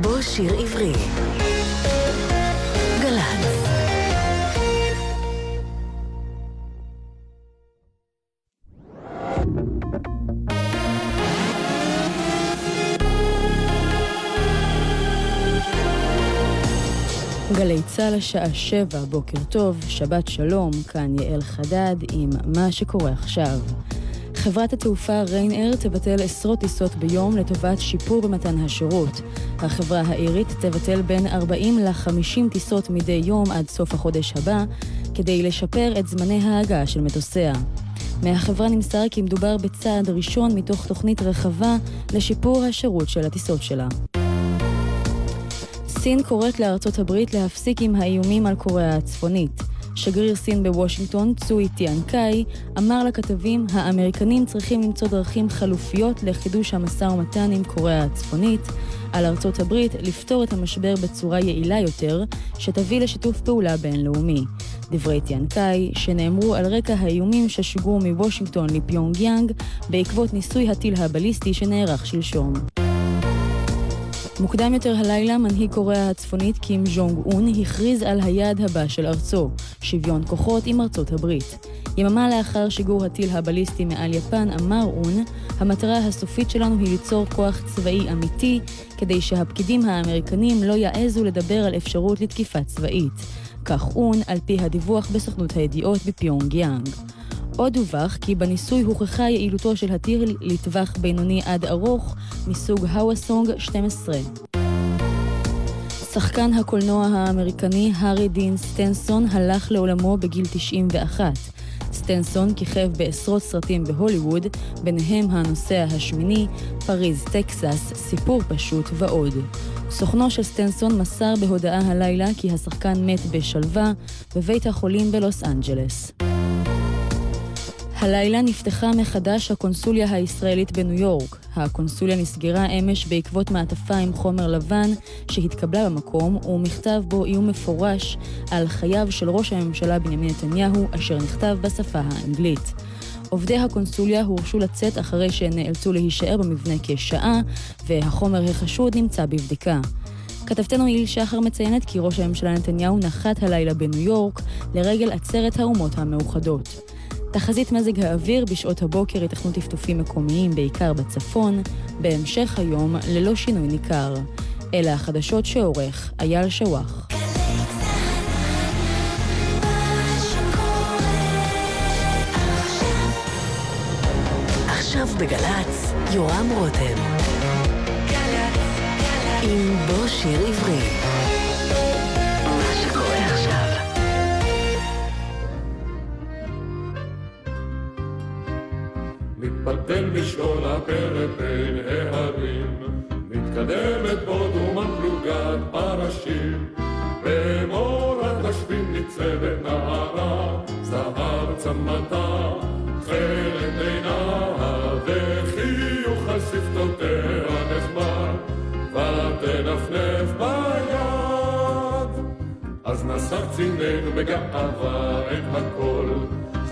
בוא שיר עברי. גל"צ גלי צה"ל השעה שבע, בוקר טוב, שבת שלום, כאן יעל חדד עם מה שקורה עכשיו. חברת התעופה ריין-אר תבטל עשרות טיסות ביום לטובת שיפור במתן השירות. החברה האירית תבטל בין 40 ל-50 טיסות מדי יום עד סוף החודש הבא, כדי לשפר את זמני ההגעה של מטוסיה. מהחברה נמסר כי מדובר בצעד ראשון מתוך תוכנית רחבה לשיפור השירות של הטיסות שלה. סין קוראת לארצות הברית להפסיק עם האיומים על קוריאה הצפונית. שגריר סין בוושינגטון, צוי טיאנקאי, אמר לכתבים, האמריקנים צריכים למצוא דרכים חלופיות לחידוש המשא ומתן עם קוריאה הצפונית, על ארצות הברית לפתור את המשבר בצורה יעילה יותר, שתביא לשיתוף פעולה בינלאומי. דברי טיאנקאי, שנאמרו על רקע האיומים ששוגרו מוושינגטון לפיונג יאנג, בעקבות ניסוי הטיל הבליסטי שנערך שלשום. מוקדם יותר הלילה, מנהיג קוריאה הצפונית קים ז'ונג און הכריז על היעד הבא של ארצו, שוויון כוחות עם ארצות הברית. יממה לאחר שיגור הטיל הבליסטי מעל יפן, אמר און, המטרה הסופית שלנו היא ליצור כוח צבאי אמיתי, כדי שהפקידים האמריקנים לא יעזו לדבר על אפשרות לתקיפה צבאית. כך און, על פי הדיווח בסוכנות הידיעות בפיונג יאנג. עוד דווח כי בניסוי הוכחה יעילותו של הטיל לטווח בינוני עד ארוך מסוג הוואסונג 12. שחקן הקולנוע האמריקני הארי דין סטנסון הלך לעולמו בגיל 91. סטנסון כיכב בעשרות סרטים בהוליווד, ביניהם הנוסע השמיני, פריז, טקסס, סיפור פשוט ועוד. סוכנו של סטנסון מסר בהודעה הלילה כי השחקן מת בשלווה בבית החולים בלוס אנג'לס. הלילה נפתחה מחדש הקונסוליה הישראלית בניו יורק. הקונסוליה נסגרה אמש בעקבות מעטפה עם חומר לבן שהתקבלה במקום, ומכתב בו איום מפורש על חייו של ראש הממשלה בנימין נתניהו, אשר נכתב בשפה האנגלית. עובדי הקונסוליה הורשו לצאת אחרי שנאלצו להישאר במבנה כשעה, והחומר החשוד נמצא בבדיקה. כתבתנו היל שחר מציינת כי ראש הממשלה נתניהו נחת הלילה בניו יורק לרגל עצרת האומות המאוחדות. תחזית מזג האוויר בשעות הבוקר ייתכנו טפטופים מקומיים בעיקר בצפון, בהמשך היום ללא שינוי ניכר. אלה החדשות שעורך אייל. עכשיו בגל"צ, יורם רותם. עם בוא שיר עברי. מתפתל משעול הפרק בין ההרים, מתקדמת בו דומה פלוגת פרשים, במורד השביל ניצבת נערה, זהב צמתה, תכלת עינה, וחיוך על שפתותיה נחמד, ותנפנף ביד. אז נשא קציננו בגאווה את הכל,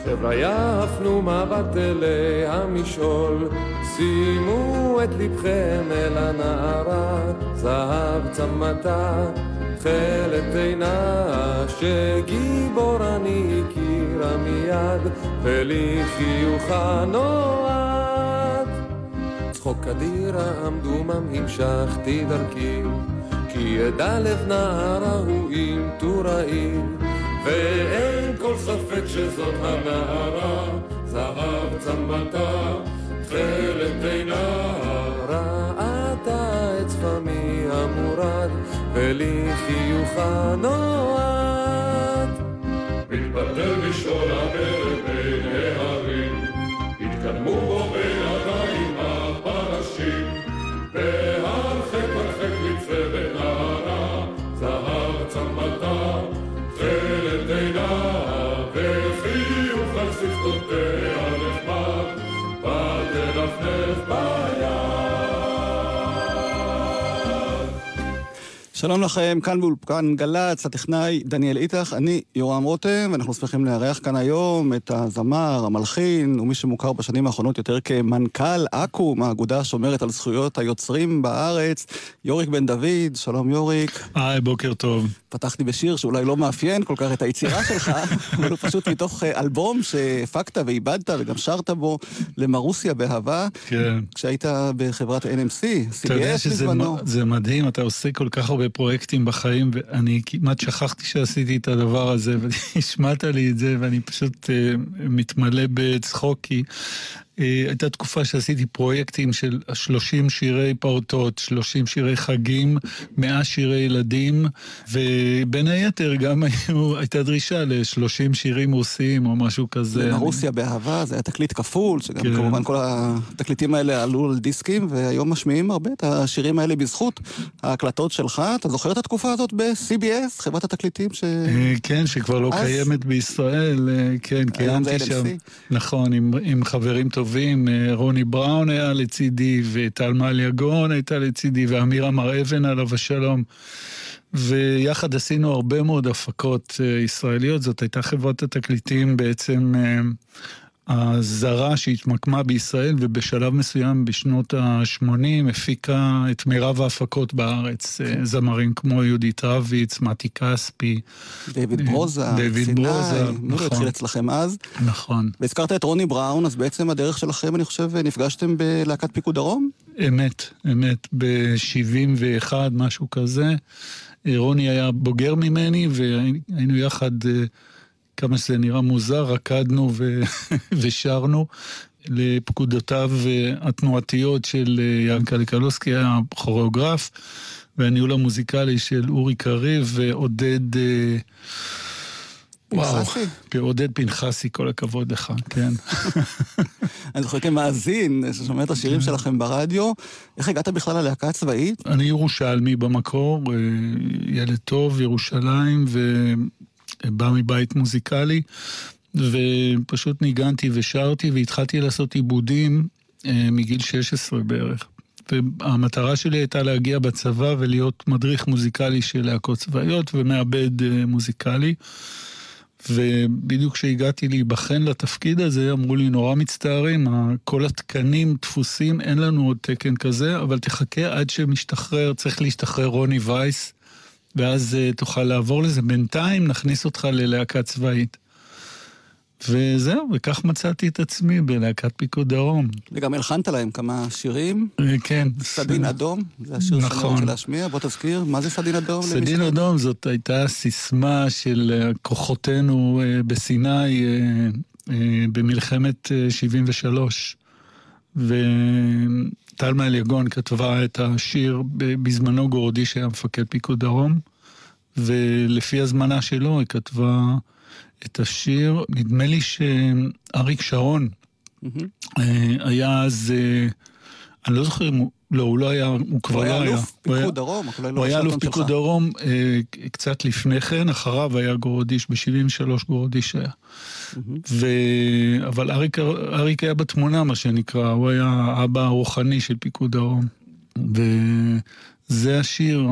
חבר'ה יפנו מבט אלי המשעול, שימו את לבכם אל הנערה, זהב צמתה, תכלת עינה, שגיבור אני הכירה מיד, ולי חיוכה נועד. צחוק אדיר העמדומם המשכתי דרכי, כי לב נערה הוא עם טוראי. ואין כל ספק שזאת הנערה, זהב צמתה, תכלת עינה. ראתה את צפמי המורד, ולי חיוכה נועד. מתבטל בשעול הברד בין ההרים, התקדמו בו בידיים שלום לכם, כאן באולפן גל"צ, הטכנאי דניאל איתך, אני יורם רותם, ואנחנו שמחים לארח כאן היום את הזמר, המלחין, ומי שמוכר בשנים האחרונות יותר כמנכ"ל אקו"ם, האגודה השומרת על זכויות היוצרים בארץ, יוריק בן דוד, שלום יוריק. היי, בוקר טוב. פתחתי בשיר שאולי לא מאפיין כל כך את היצירה שלך, אבל הוא פשוט מתוך אה, אלבום שהפקת ואיבדת וגם שרת בו למרוסיה באהבה, כן. כשהיית בחברת NMC, אתה יודע CBS שזה בזמנו. זה מדהים, אתה עושה כל כך הרבה פרויקטים בחיים, ואני כמעט שכחתי שעשיתי את הדבר הזה, והשמעת לי את זה, ואני פשוט uh, מתמלא בצחוק, כי הייתה תקופה שעשיתי פרויקטים של 30 שירי פעוטות, 30 שירי חגים, 100 שירי ילדים, ובין היתר גם היו, הייתה דרישה ל-30 שירים רוסיים או משהו כזה. למרוסיה באהבה, זה היה תקליט כפול, שגם כן. כמובן כל התקליטים האלה עלו על דיסקים, והיום משמיעים הרבה את השירים האלה בזכות ההקלטות שלך. אתה זוכר את התקופה הזאת ב-CBS, חברת התקליטים ש... אה, כן, שכבר לא אז- קיימת בישראל, אה, כן, קיימתי שם. נכון, עם, עם חברים טובים, אה, רוני בראון היה לצידי, וטל מליה גורן הייתה לצידי, ואמירה מר אבן עליו השלום. ויחד עשינו הרבה מאוד הפקות אה, ישראליות, זאת הייתה חברת התקליטים בעצם אה, הזרה שהתמקמה בישראל, ובשלב מסוים בשנות ה-80 הפיקה את מירב ההפקות בארץ. אה, זמרים כמו יהודית רביץ, מתי כספי, דיוויד ברוזה, דיוויד סיני, ברוזה, נכון. התחיל אצלכם אז. נכון. והזכרת את רוני בראון, אז בעצם הדרך שלכם, אני חושב, נפגשתם בלהקת פיקוד דרום? אמת, אמת, ב-71, משהו כזה. אה, רוני היה בוגר ממני, והיינו יחד, אה, כמה שזה נראה מוזר, רקדנו ו... ושרנו לפקודותיו התנועתיות של אה, ינקלה קלוסקי, היה כוריאוגרף, והניהול המוזיקלי של אורי קריב ועודד... אה, וואו, עודד פנחסי, כל הכבוד לך, כן. אני זוכר כמאזין, ששומע את השירים כן. שלכם ברדיו. איך הגעת בכלל ללהקה הצבאית? אני ירושלמי במקור, אה, ילד טוב, ירושלים, ובא מבית מוזיקלי, ופשוט ניגנתי ושרתי, והתחלתי לעשות עיבודים אה, מגיל 16 בערך. והמטרה שלי הייתה להגיע בצבא ולהיות מדריך מוזיקלי של להקות צבאיות ומעבד אה, מוזיקלי. ובדיוק כשהגעתי להיבחן לתפקיד הזה, אמרו לי, נורא מצטערים, כל התקנים דפוסים, אין לנו עוד תקן כזה, אבל תחכה עד שמשתחרר, צריך להשתחרר רוני וייס, ואז uh, תוכל לעבור לזה. בינתיים נכניס אותך ללהקה צבאית. וזהו, וכך מצאתי את עצמי בלהקת פיקוד דרום. וגם הלחנת להם כמה שירים. אה, כן. סדין אדום, זה השיר שאני נכון. רוצה להשמיע. בוא תזכיר, מה זה סדין אדום? סדין אדום זאת הייתה סיסמה של אה, כוחותינו בסיני במלחמת אה, 73. וטלמה אליגון כתבה את השיר בזמנו גורדי שהיה מפקד פיקוד דרום, ולפי הזמנה שלו היא כתבה את השיר. נדמה לי שאריק שרון. אה, היה אז, אה, אני לא זוכר אם הוא, לא, הוא לא היה, הוא כבר הוא לא היה היה. אלוף הוא היה- פיקוד דרום, לא הוא היה אלוף פיקוד שלך. דרום אה, קצת לפני כן, אחריו היה גורדיש, ב-73 גורדיש היה. ו... אבל אריק, אריק היה בתמונה, מה שנקרא, הוא היה האבא הרוחני של פיקוד דרום. וזה השיר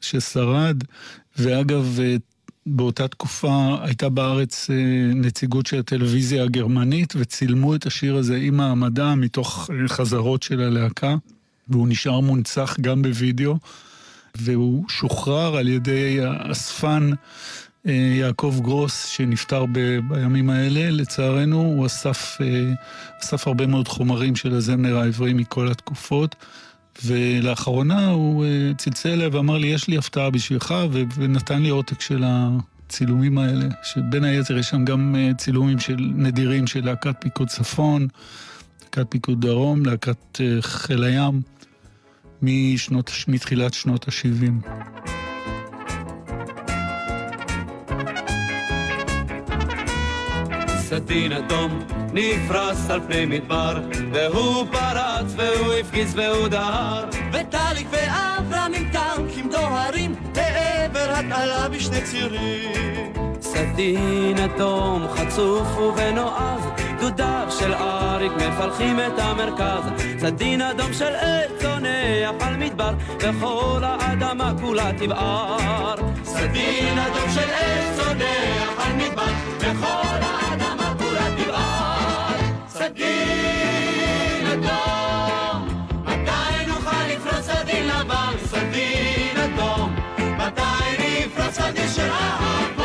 ששרד, ואגב, אה, באותה תקופה הייתה בארץ אה, נציגות של הטלוויזיה הגרמנית, וצילמו את השיר הזה עם העמדה מתוך חזרות של הלהקה, והוא נשאר מונצח גם בווידאו, והוא שוחרר על ידי האספן אה, יעקב גרוס, שנפטר בימים האלה. לצערנו, הוא אסף, אה, אסף הרבה מאוד חומרים של הזמר העברי מכל התקופות. ולאחרונה הוא אה, צלצל אליי ואמר לי, יש לי הפתעה בשבילך, ונתן לי עותק של הצילומים האלה, שבין היתר יש שם גם אה, צילומים של נדירים של להקת פיקוד צפון, להקת פיקוד דרום, להקת אה, חיל הים, משנות, מתחילת שנות ה-70. סדין אדום נפרס על פני מדבר והוא פרץ והוא הפגיז והוא דהר. וטליק ואברהם עם טנקים דוהרים לעבר התעלה בשני צירים. סדין אדום חצוף ובנועז גדודיו של אריק מפלחים את המרכז, צדין אדום של עץ צונח על מדבר, וכל האדמה כולה תבער. צדין אדום של עץ צונח על מדבר, וכל האדמה כולה תבער. צדין אדום, מתי נוכל לפרוץ צדין לבן? צדין אדום, מתי נפרוץ צדין של אהבה?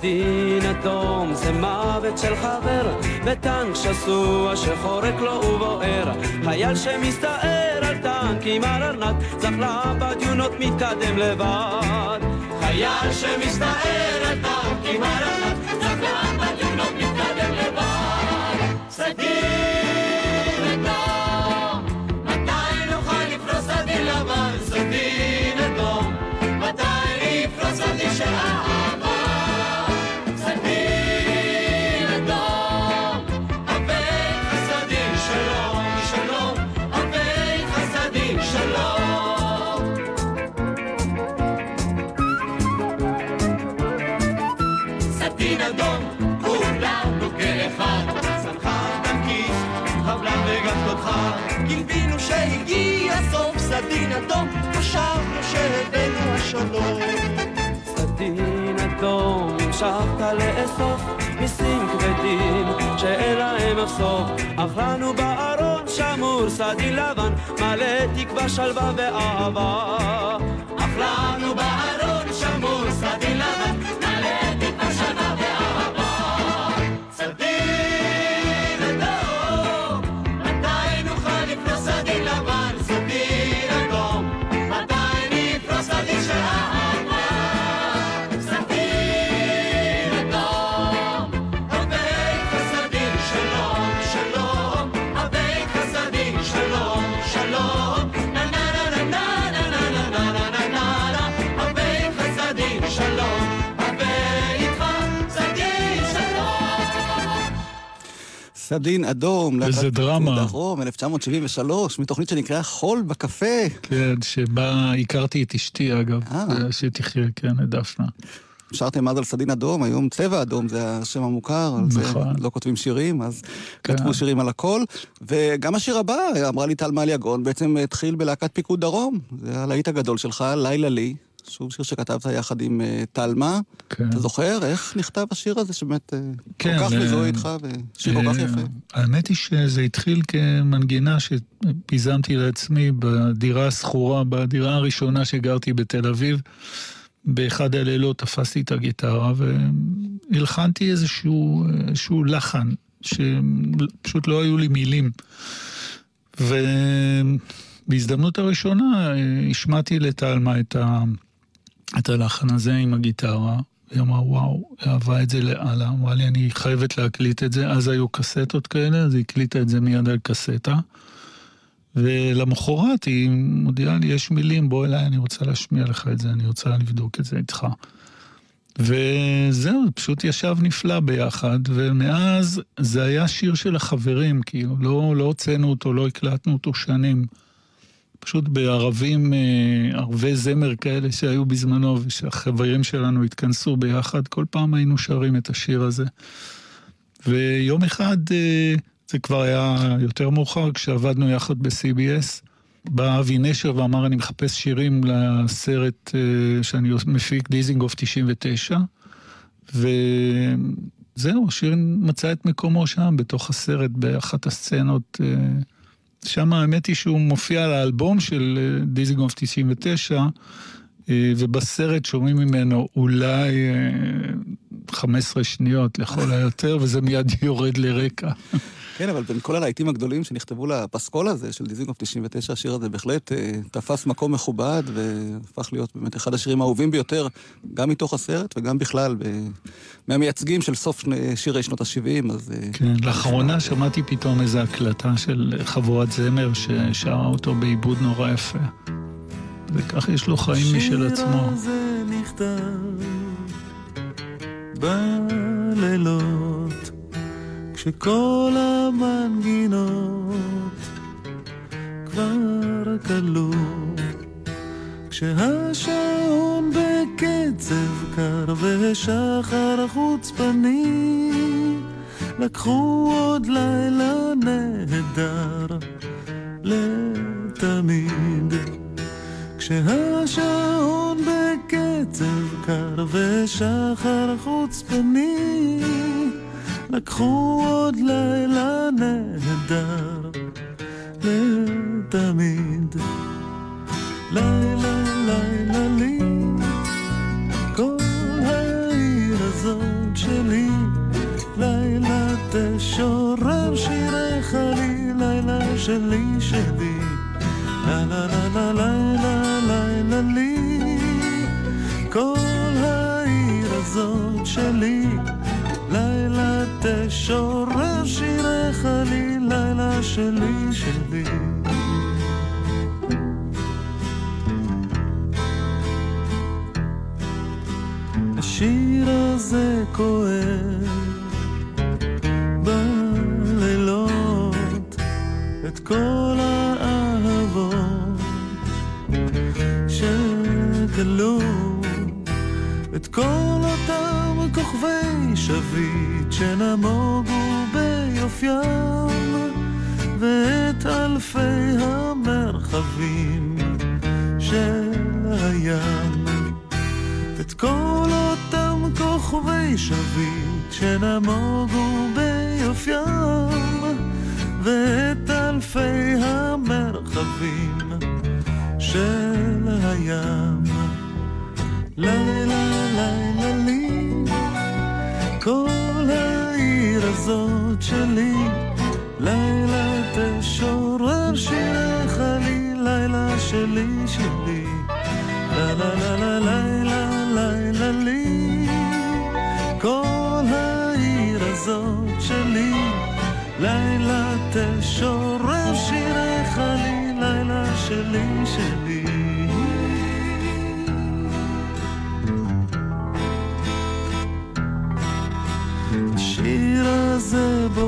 סדין אדום זה מוות של חבר, וטנק שסוע שחורק לו ובוער. חייל שמסתער על טנקים על ארנק, זחלה בדיונות מתקדם לבד. חייל שמסתער על טנקים על ענק, זקן בדיונות מתקדם לבד. סדין אדום, כולנו כאחד. צנחן טנקיסט, חבלן וגם תותחן. קיווינו שהגיע סוף סדין אדום, חשבנו שהבאנו השלום. סדין אדום, המשכת לאסוף מיסים כבדים שאין להם אף סוף. אך לנו בארון שמור סדין לבן, מלא תקווה, שלווה ואהבה. אך לנו בארון שמור סדין לבן, סדין אדום. להקת דרמה. דרום, 1973, מתוכנית שנקראה חול בקפה. כן, שבה הכרתי את אשתי אגב, אה. שתחיה, כן, את דפנה. שרתם אז על סדין אדום, היום צבע אדום זה השם המוכר, על זה נכון. לא כותבים שירים, אז כן. כתבו שירים על הכל. וגם השיר הבא, אמרה לי טל מליאגון, בעצם התחיל בלהקת פיקוד דרום. זה הלהיט הגדול שלך, לילה לי. שוב שיר שכתבת יחד עם אה, טלמה. כן. אתה זוכר איך נכתב השיר הזה, שבאמת אה, כן, כל כך אה, מזוהה איתך, ושיר כל כך אה, יפה. האמת היא שזה התחיל כמנגינה שפיזמתי לעצמי בדירה השכורה, בדירה הראשונה שגרתי בתל אביב. באחד הלילות תפסתי את הגיטרה והלחנתי איזשהו, איזשהו לחן, שפשוט לא היו לי מילים. ובהזדמנות הראשונה אה, השמעתי לטלמה את, ה... את הלחן הזה עם הגיטרה. היא אמרה, וואו, היא אהבה את זה לאללה, אמרה לי, אני חייבת להקליט את זה. אז היו קסטות כאלה, אז היא הקליטה את זה מיד על קסטה. ולמחרת היא מודיעה לי, יש מילים, בוא אליי, אני רוצה להשמיע לך את זה, אני רוצה לבדוק את זה איתך. וזהו, פשוט ישב נפלא ביחד, ומאז זה היה שיר של החברים, כאילו, לא, לא הוצאנו אותו, לא הקלטנו אותו שנים. פשוט בערבים, אה, ערבי זמר כאלה שהיו בזמנו, ושהחברים שלנו התכנסו ביחד, כל פעם היינו שרים את השיר הזה. ויום אחד, אה, זה כבר היה יותר מאוחר, כשעבדנו יחד ב-CBS, בא אבי נשר ואמר, אני מחפש שירים לסרט אה, שאני מפיק, דיזינגוף 99, וזהו, השיר מצא את מקומו שם, בתוך הסרט, באחת הסצנות. שם האמת היא שהוא מופיע על האלבום של דיזינגוף 99, אה, ובסרט שומעים ממנו אולי אה, 15 שניות לכל היותר, וזה מיד יורד לרקע. כן, אבל בין כל הלהיטים הגדולים שנכתבו לפסקול הזה של דיזינגוף 99, השיר הזה בהחלט אה, תפס מקום מכובד והפך להיות באמת אחד השירים האהובים ביותר, גם מתוך הסרט וגם בכלל, ב... מהמייצגים של סוף שני, שירי שנות ה-70, אז... אה, כן, לאחרונה שמעתי פתאום איזו הקלטה של חבורת זמר ששרה אותו בעיבוד נורא יפה. וכך יש לו חיים משל עצמו. בלילות, כשכל המנגינות כבר כלו, כשהשעון בקצב קר ושחר חוצפני, לקחו עוד לילה נהדר לתמיד. כשהשעון בקצב קר ושחר חוצפני, לקחו עוד לילה נהדר לתמיד. לילה, לילה לי, כל העיר הזאת שלי, לילה תשורר שיריך לי, לילה שלי שלי. לה לה לה לה לילה לילה הזאת שלי. לילה תשורר שיריך לי לילה שלי שלי. השיר הזה כואב בלילות את כל האהבות שגלו כל אותם כוכבי שביט שנמוגו ביופיים ואת אלפי המרחבים של הים את כל אותם כוכבי שביט שנמוגו ביופיים ואת אלפי המרחבים של הים. לילה לילה לי, כל העיר הזאת שלי, לילה תשורר שיריך לי, לילה שלי שלי. לה לה לה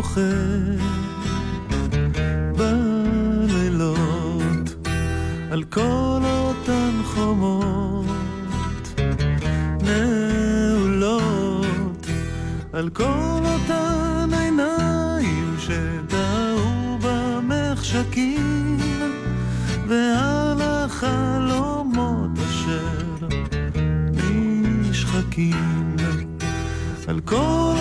בוכה בלילות על כל אותן חומות נעולות על כל אותן עיניים שדהו במחשכים ועל החלומות אשר נשחקים. על כל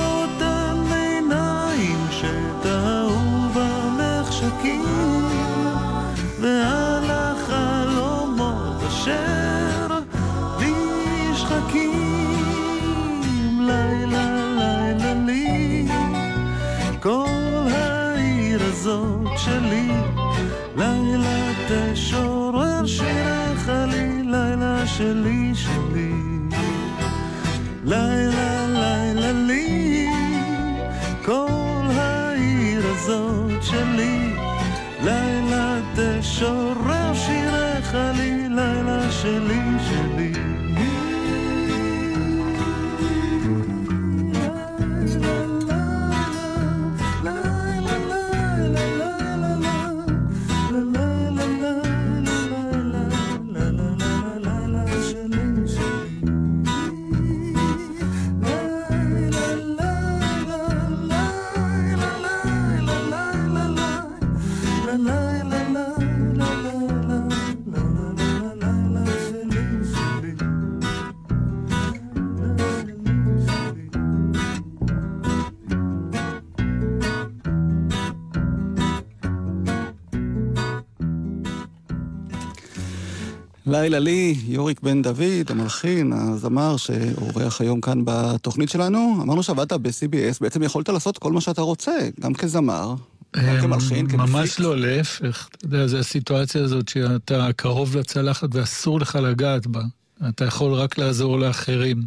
לילה לי, יוריק בן דוד, המלחין, הזמר שאורח היום כאן בתוכנית שלנו. אמרנו שעבדת ב-CBS, בעצם יכולת לעשות כל מה שאתה רוצה, גם כזמר, גם כמלחין, כמפיק? ממש לא, להפך. אתה יודע, זו הסיטואציה הזאת שאתה קרוב לצלחת ואסור לך לגעת בה. אתה יכול רק לעזור לאחרים.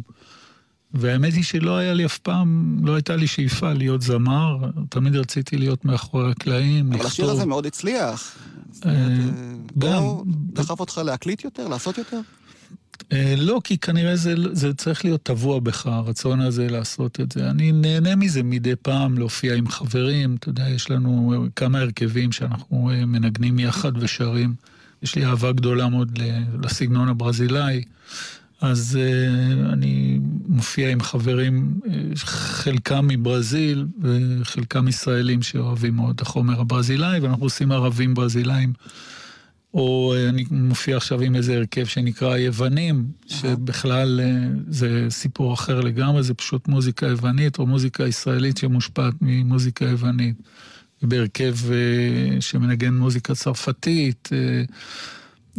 והאמת היא שלא היה לי אף פעם, לא הייתה לי שאיפה להיות זמר, תמיד רציתי להיות מאחורי הקלעים, אבל השיר הזה מאוד הצליח. אה, אה, גם. לא דחף אותך להקליט יותר, לעשות יותר? אה, לא, כי כנראה זה, זה צריך להיות טבוע בך, הרצון הזה לעשות את זה. אני נהנה מזה מדי פעם, להופיע עם חברים. אתה יודע, יש לנו כמה הרכבים שאנחנו מנגנים יחד ושרים. יש לי אהבה גדולה מאוד לסגנון הברזילאי. אז uh, אני מופיע עם חברים, uh, חלקם מברזיל וחלקם ישראלים שאוהבים מאוד את החומר הברזילאי, ואנחנו עושים ערבים ברזילאים. או אה, אני מופיע עכשיו עם איזה הרכב שנקרא היוונים, שבכלל אה, זה סיפור אחר לגמרי, זה פשוט מוזיקה יוונית או מוזיקה ישראלית שמושפעת ממוזיקה יוונית. בהרכב אה, שמנגן מוזיקה צרפתית. אה,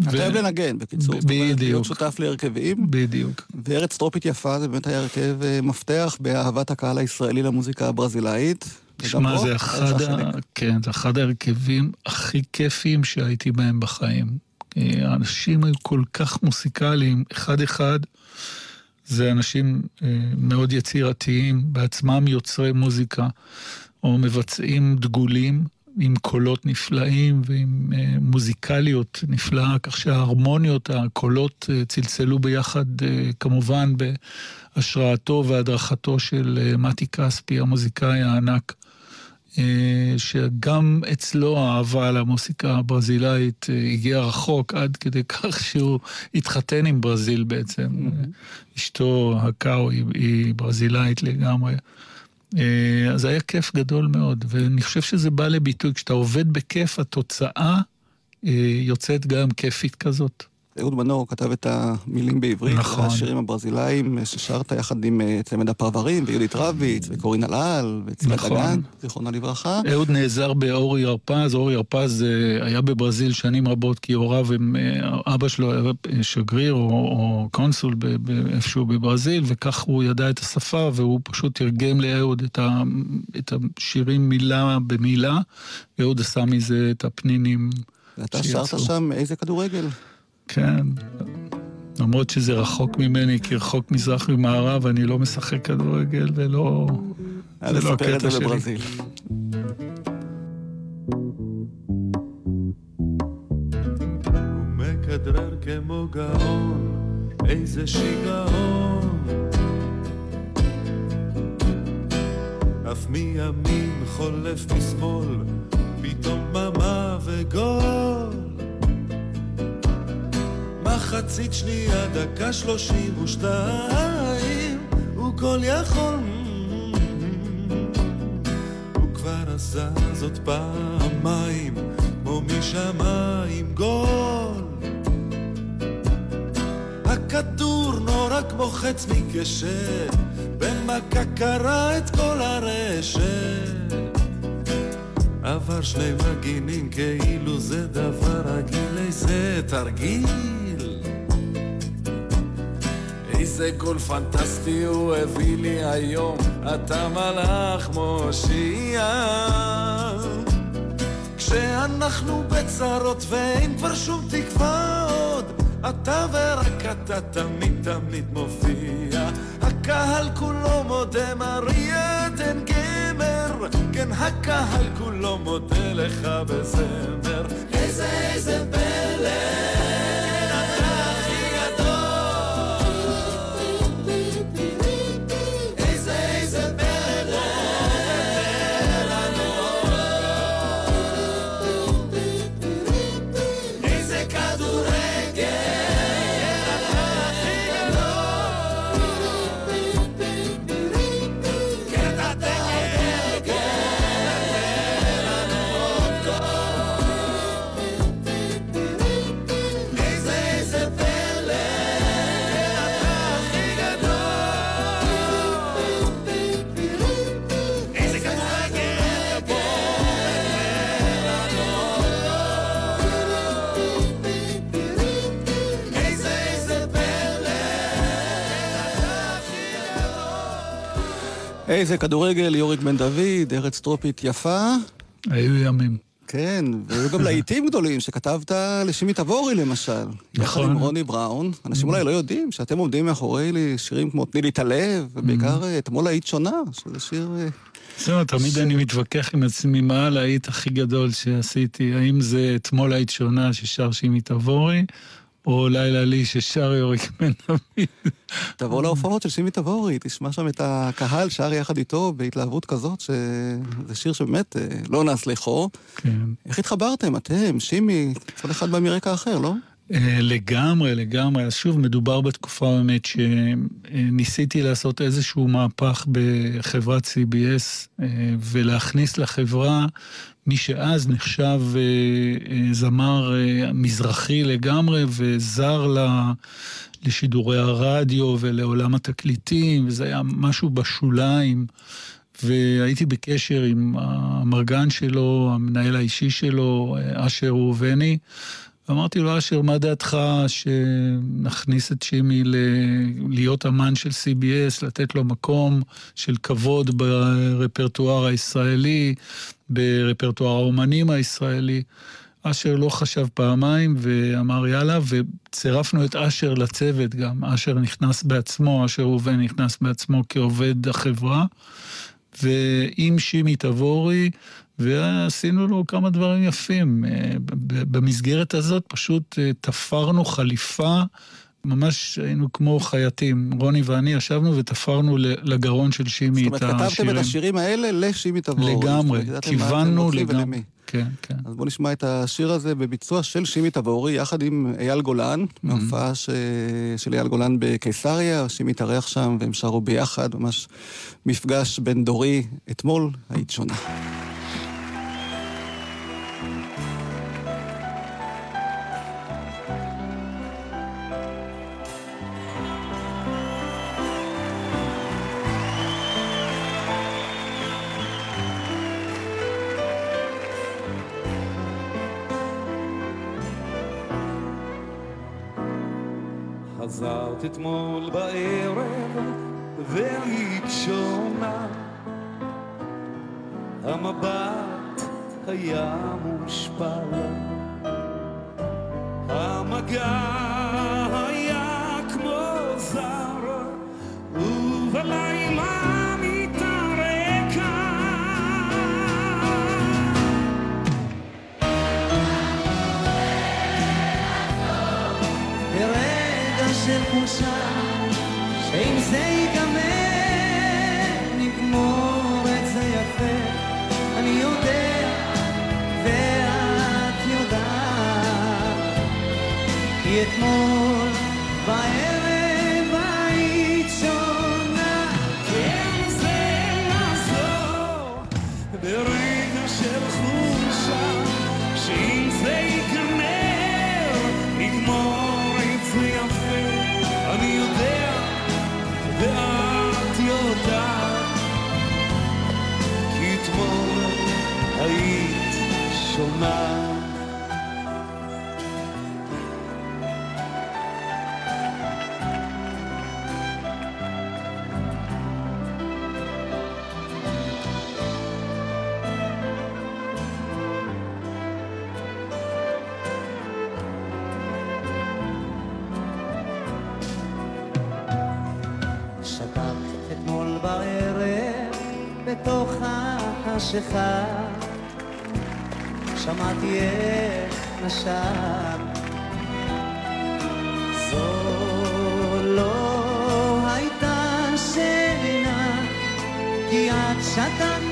אתה אוהב לנגן, בקיצור. ב- זאת אומרת, להיות בדיוק. שותף להרכבים. בדיוק. וארץ טרופית יפה זה באמת היה הרכב אה, מפתח באהבת הקהל הישראלי למוזיקה הברזילאית. שמע, זה אחד, ה... כן, זה אחד ההרכבים הכי כיפיים שהייתי בהם בחיים. אה, האנשים היו כל כך מוסיקליים, אחד-אחד. זה אנשים אה, מאוד יצירתיים, בעצמם יוצרי מוזיקה, או מבצעים דגולים עם קולות נפלאים ועם אה, מוזיקליות נפלאה, כך שההרמוניות, הקולות אה, צלצלו ביחד, אה, כמובן בהשראתו והדרכתו של מתי כספי, המוזיקאי הענק. שגם אצלו האהבה למוסיקה הברזילאית הגיעה רחוק עד כדי כך שהוא התחתן עם ברזיל בעצם. אשתו הקאו היא ברזילאית לגמרי. אה, אז היה כיף גדול מאוד, ואני חושב שזה בא לביטוי, כשאתה עובד בכיף, התוצאה אה, יוצאת גם כיפית כזאת. אהוד מנור כתב את המילים בעברית, נכון. השירים הברזילאיים ששרת יחד עם אה, צמד הפרברים, ויהודית רביץ, וקורין אלעל, וצילה נכון. דגן, זיכרונה לברכה. אהוד נעזר באורי הרפז, אורי הרפז אה, היה בברזיל שנים רבות כי הוריו הם, אה, אבא שלו היה שגריר או, או קונסול ב- איפשהו בברזיל, וכך הוא ידע את השפה והוא פשוט תרגם לאהוד את, ה, את השירים מילה במילה, ואהוד עשה מזה את הפנינים. ואתה. שרת שם איזה כדורגל. כן. למרות שזה רחוק ממני, כי רחוק מזרח ממערב, אני לא משחק כדורגל ולא... היה זה לא הקטע שלי. מכדרר כמו גאון, איזה שיגעון. אף מימין חולף משמאל, פתאום דממה וגול. מחצית שנייה, דקה שלושים ושתיים, הוא כל יכול. הוא כבר עשה זאת פעמיים, כמו משמיים גול. הכדור נורא כמו חץ מקשת, במכה קרע את כל הרשת. עבר שני מגינים כאילו זה דבר רגיל, איזה תרגיל. איזה גול פנטסטי הוא הביא לי היום, אתה מלאך מושיע. כשאנחנו בצרות ואין כבר שום תקווה עוד, אתה ורק אתה תמיד תמיד מופיע. הקהל כולו מודה מריה עדן גמר, כן הקהל כולו מודה לך בזמר. איזה איזה פלא, איזה כדורגל, יוריק בן דוד, ארץ טרופית יפה. היו ימים. כן, והיו גם להיטים גדולים שכתבת לשימי תבורי למשל. יחד נכון. עם רוני בראון. אנשים אולי לא יודעים שאתם עומדים מאחורי לי שירים כמו תני לי את הלב, ובעיקר אה, אתמול להיט שונה, שזה שיר... אה, זהו, תמיד אני מתווכח עם עצמי מה הלהיט הכי גדול שעשיתי. האם זה אתמול היית שונה ששר שימי תבורי, או לילה לי ששר יוריק בן דוד. תבוא להופעות של שימי תבורי, תשמע שם את הקהל שר יחד איתו בהתלהבות כזאת, שזה שיר שבאמת אה, לא נס לחור. כן. איך התחברתם, אתם, שימי, כל אחד בא מרקע אחר, לא? אה, לגמרי, לגמרי. אז שוב, מדובר בתקופה באמת שניסיתי לעשות איזשהו מהפך בחברת CBS אה, ולהכניס לחברה מי שאז נחשב אה, זמר מזרחי לגמרי וזר לשידורי הרדיו ולעולם התקליטים, וזה היה משהו בשוליים. והייתי בקשר עם המרגן שלו, המנהל האישי שלו, אשר ראובני. ואמרתי לו, אשר, מה דעתך שנכניס את שימי ל... להיות אמן של CBS, לתת לו מקום של כבוד ברפרטואר הישראלי, ברפרטואר האומנים הישראלי. אשר לא חשב פעמיים ואמר יאללה, וצירפנו את אשר לצוות גם. אשר נכנס בעצמו, אשר ראובן נכנס בעצמו כעובד החברה, ועם שימי תבורי, ועשינו לו כמה דברים יפים. אה, במסגרת הזאת פשוט אה, תפרנו חליפה, ממש היינו כמו חייטים. רוני ואני ישבנו ותפרנו לגרון של שימי זאת את אומרת, כתבתם השירים. את השירים האלה לשימי תבורי. זאת לגמרי, כיוונו לגמרי. כן, כן. אז בואו נשמע את השיר הזה בביצוע של שימי תבורי, יחד עם אייל גולן, Mm-hmm. מההופעה ש... של אייל גולן בקיסריה, שימי התארח שם והם שרו ביחד, ממש מפגש בין דורי אתמול, היית שונה. בתוך החשיכה. שמעתי איך נשק. זו לא הייתה שינה כי את שתקת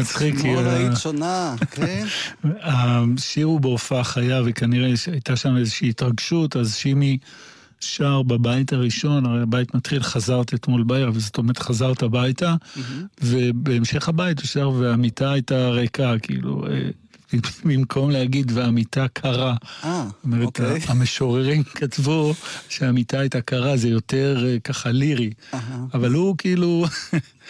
מצחיק, כי ה- היית שונה, כן? השיר הוא בהופעה חיה, וכנראה שהייתה שם איזושהי התרגשות, אז שימי שר בבית הראשון, הרי הבית מתחיל, חזרת אתמול בערב, זאת אומרת, חזרת הביתה, ובהמשך הבית הוא שר, והמיטה הייתה ריקה, כאילו, אה, במקום להגיד, והמיטה קרה. אה, אוקיי. המשוררים כתבו שהמיטה הייתה קרה, זה יותר אה, ככה לירי. אבל הוא כאילו...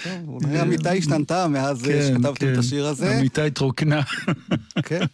טוב, אולי המיטה השתנתה מאז אה, כן, שכתבתם כן. את השיר הזה. המיטה התרוקנה. כן.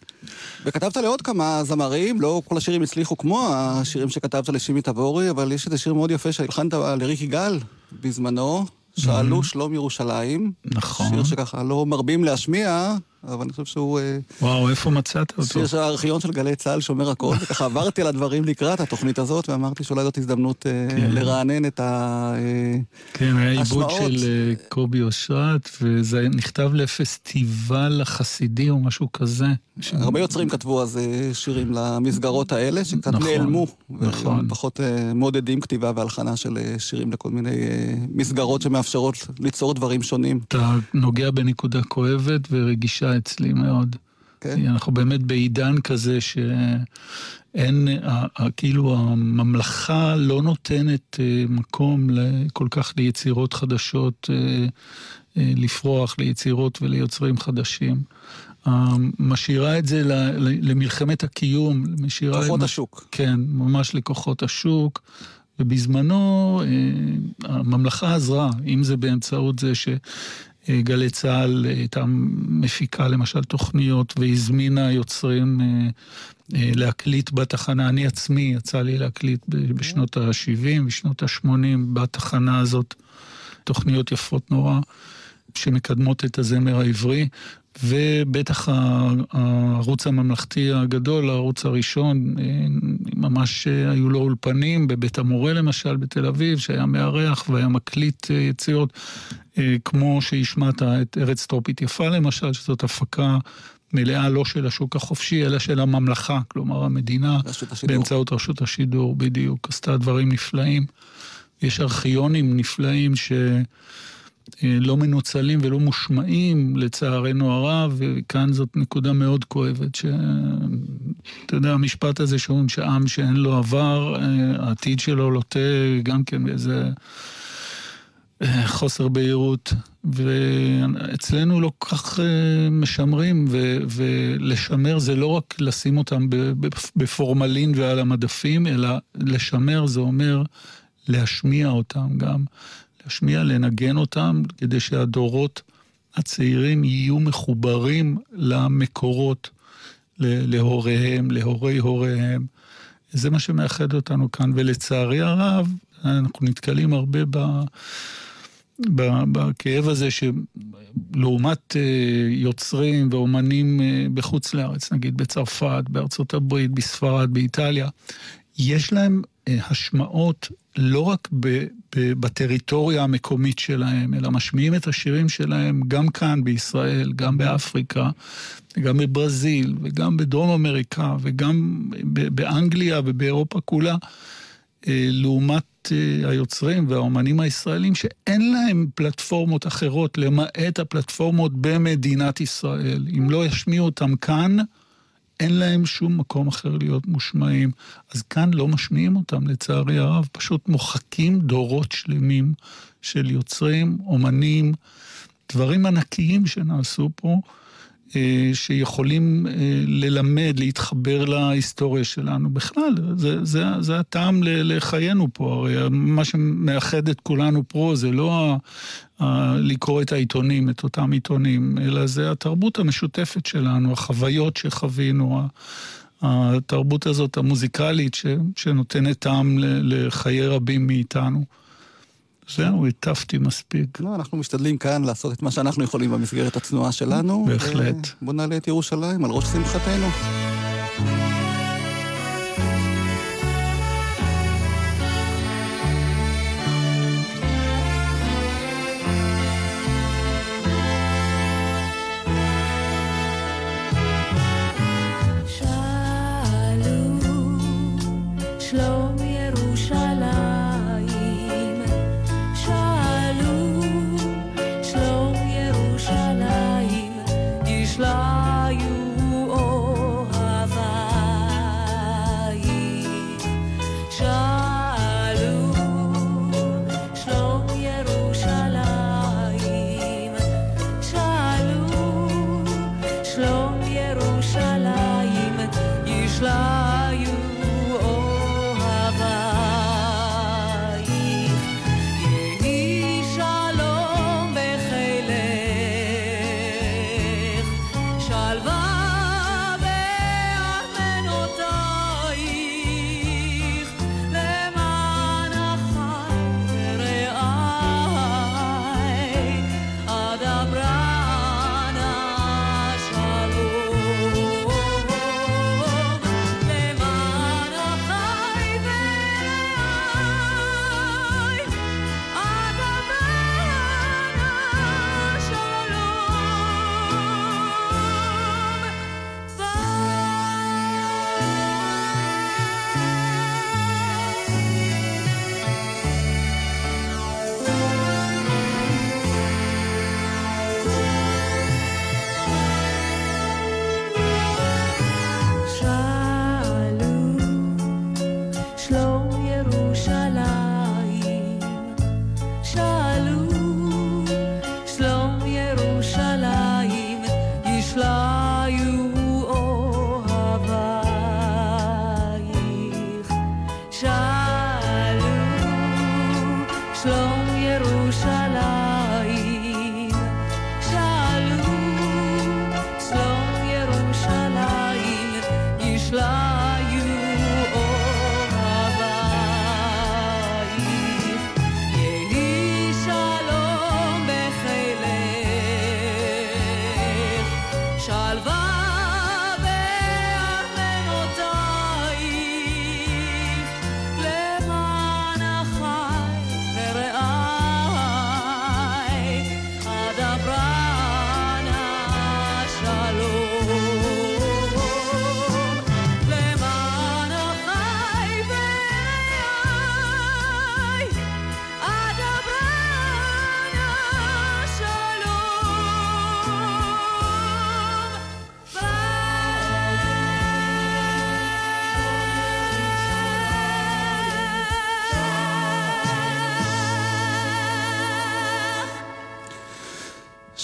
וכתבת לעוד כמה זמרים, לא כל השירים הצליחו כמו השירים שכתבת לשימי תבורי, אבל יש איזה שיר מאוד יפה שהלחנת לריק יגאל בזמנו, שאלו שלום ירושלים. נכון. שיר שככה לא מרבים להשמיע, אבל אני חושב שהוא אה, וואו, איפה מצאת אותו? שיר שהארכיון של גלי צה"ל שומר הכל, וככה עברתי על הדברים לקראת התוכנית הזאת, ואמרתי שאולי זאת הזדמנות אה, כן. לרענן את ה... אה, כן, היה עיבוד. של קובי אושרת, וזה נכתב לפסטיבל החסידי או משהו כזה. ש- הרבה יוצרים כתבו אז שירים למסגרות האלה, שקצת נכון, נעלמו. נכון. פחות מעודדים כתיבה והלחנה של שירים לכל מיני מסגרות שמאפשרות ליצור דברים שונים. אתה נוגע בנקודה כואבת ורגישה אצלי מאוד. כן? אנחנו באמת בעידן כזה שאין, כאילו הממלכה לא נותנת אה, מקום כל כך ליצירות חדשות אה, אה, לפרוח, ליצירות וליוצרים חדשים. משאירה את זה למלחמת הקיום, משאירה... כוחות את- השוק. כן, ממש לכוחות השוק. ובזמנו הממלכה עזרה, אם זה באמצעות זה שגלי צה"ל הייתה מפיקה למשל תוכניות והזמינה יוצרים אה, אה, להקליט בתחנה. אני עצמי יצא לי להקליט בשנות ה-70 ושנות ה-80 בתחנה הזאת תוכניות יפות נורא שמקדמות את הזמר העברי. ובטח הערוץ הממלכתי הגדול, הערוץ הראשון, אה, ממש אה, היו לו אולפנים, בבית המורה למשל, בתל אביב, שהיה מארח והיה מקליט אה, יצירות, אה, כמו שהשמעת את ארץ טרופית יפה למשל, שזאת הפקה מלאה לא של השוק החופשי, אלא של הממלכה, כלומר המדינה, רשות. באמצעות רשות השידור, בדיוק, עשתה דברים נפלאים. יש ארכיונים נפלאים ש... אה, לא מנוצלים ולא מושמעים, לצערנו הרב, וכאן זאת נקודה מאוד כואבת, שאתה יודע, המשפט הזה שאומרים שעם שאין לו עבר, אה, העתיד שלו לוטה גם כן באיזה אה, חוסר בהירות, ואצלנו לא כל כך משמרים, ו- ולשמר זה לא רק לשים אותם בפורמלין ועל המדפים, אלא לשמר זה אומר להשמיע אותם גם. להשמיע, לנגן אותם, כדי שהדורות הצעירים יהיו מחוברים למקורות, להוריהם, להורי הוריהם. זה מה שמאחד אותנו כאן, ולצערי הרב, אנחנו נתקלים הרבה ב... ב- בכאב הזה שלעומת אה, יוצרים ואומנים אה, בחוץ לארץ, נגיד בצרפת, בארצות הברית, בספרד, באיטליה, יש להם אה, השמעות לא רק ב, ב, בטריטוריה המקומית שלהם, אלא משמיעים את השירים שלהם גם כאן בישראל, גם באפריקה, גם בברזיל, וגם בדרום אמריקה, וגם באנגליה ובאירופה כולה. אה, לעומת אה, היוצרים והאומנים הישראלים שאין להם פלטפורמות אחרות למעט הפלטפורמות במדינת ישראל. אם לא ישמיעו אותם כאן, אין להם שום מקום אחר להיות מושמעים. אז כאן לא משמיעים אותם, לצערי הרב. פשוט מוחקים דורות שלמים של יוצרים, אומנים, דברים ענקיים שנעשו פה. אה, שיכולים אה, ללמד, להתחבר להיסטוריה שלנו. בכלל, זה, זה, זה הטעם לחיינו פה. הרי מה שמאחד את כולנו פה זה לא ה, ה, לקרוא את העיתונים, את אותם עיתונים, אלא זה התרבות המשותפת שלנו, החוויות שחווינו, התרבות הזאת המוזיקלית ש, שנותנת טעם לחיי רבים מאיתנו. זהו, הטפתי מספיק. לא, אנחנו משתדלים כאן לעשות את מה שאנחנו יכולים במסגרת הצנועה שלנו. בהחלט. בוא נעלה את ירושלים על ראש שמחתנו. are you?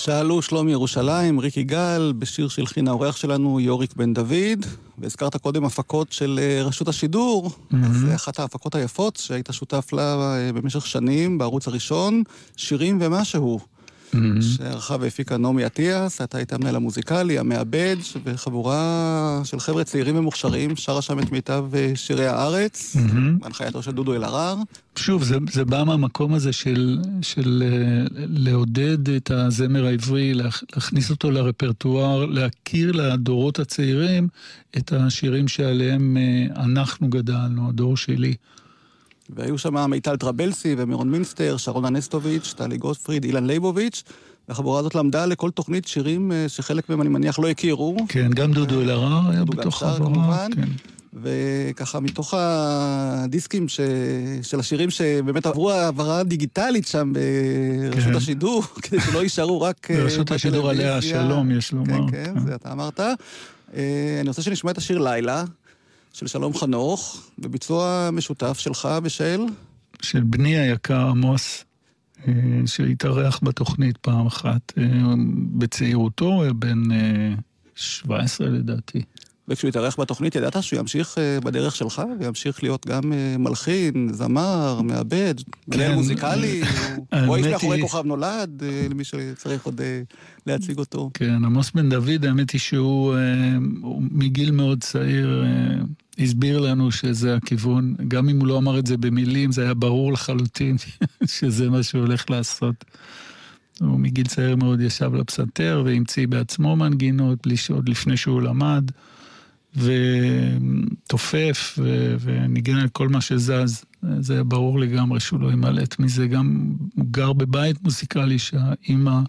שאלו שלום ירושלים, ריק יגאל, בשיר שהלחין האורח שלנו יוריק בן דוד, והזכרת קודם הפקות של אה, רשות השידור, אז זה אחת ההפקות היפות שהיית שותף לה אה, במשך שנים בערוץ הראשון, שירים ומשהו, שערכה והפיקה נעמי אטיאס, אתה היית המנהל המוזיקלי, המעבד, וחבורה של חבר'ה צעירים ומוכשרים, שרה שם את מיטב אה, שירי הארץ, בהנחייתו של דודו אלהרר. שוב, זה, זה בא מהמקום הזה של, של אה, לעודד את הזמר העברי, להכ- להכניס אותו לרפרטואר, להכיר לדורות הצעירים את השירים שעליהם אה, אנחנו גדלנו, הדור שלי. והיו שם מיטל טרבלסי ומירון מינסטר, שרונה נסטוביץ', טלי גוטפריד, אילן ליבוביץ', והחבורה הזאת למדה לכל תוכנית שירים אה, שחלק מהם, אני מניח, לא הכירו. כן, גם דודו אלהרר היה בתוך החבורה. כן. וככה, מתוך הדיסקים ש... של השירים שבאמת עברו העברה דיגיטלית שם ברשות כן. השידור, כדי שלא יישארו רק אה, ברשות השידור עליה. השלום, יש לומר. כן, כן, זה אתה אמרת. אה, אני רוצה שנשמע את השיר לילה, של שלום חנוך, בביצוע משותף שלך ושל... של בני היקר עמוס, אה, שהתארח בתוכנית פעם אחת אה, בצעירותו, בן אה, 17 לדעתי. וכשהוא התארח בתוכנית, ידעת שהוא ימשיך אה, בדרך שלך, וימשיך להיות גם אה, מלחין, זמר, מעבד, מנהל מוזיקלי, הוא- האיש מאחורי כוכב נולד, אה, למי שצריך עוד להציג אותו. כן, עמוס בן דוד, האמת היא שהוא הוא מגיל מאוד צעיר הסביר לנו שזה הכיוון, גם אם הוא לא אמר את זה במילים, זה היה ברור לחלוטין שזה מה שהוא הולך לעשות. הוא מגיל צעיר מאוד ישב לפסנתר והמציא בעצמו מנגינות, בלי שעוד לפני שהוא למד, ותופף ו- וניגן על כל מה שזז. זה היה ברור לגמרי שהוא לא ימלט מזה. גם הוא גר בבית מוזיקלי שהאימא,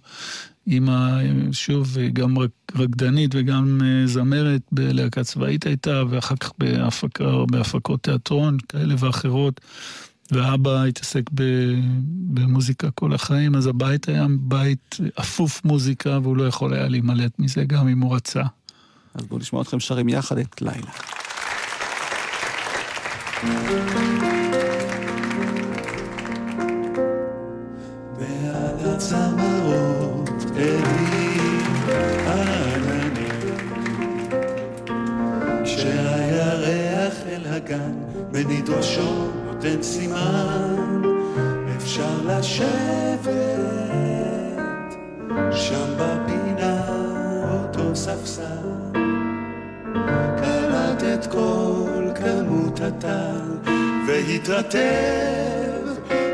אימא, שוב, גם רק- רקדנית וגם אה, זמרת בלהקה צבאית הייתה, ואחר כך בהפקה, בהפקות תיאטרון כאלה ואחרות. ואבא התעסק ב, במוזיקה כל החיים, אז הבית היה בית אפוף מוזיקה, והוא לא יכול היה להימלט מזה גם אם הוא רצה. אז בואו נשמע אתכם שרים יחד את לילה. הגן מניד ראשו נותן סימן אפשר לשבת שם בפינה אותו ספסל קלט את כל כמות הטל והתרטב.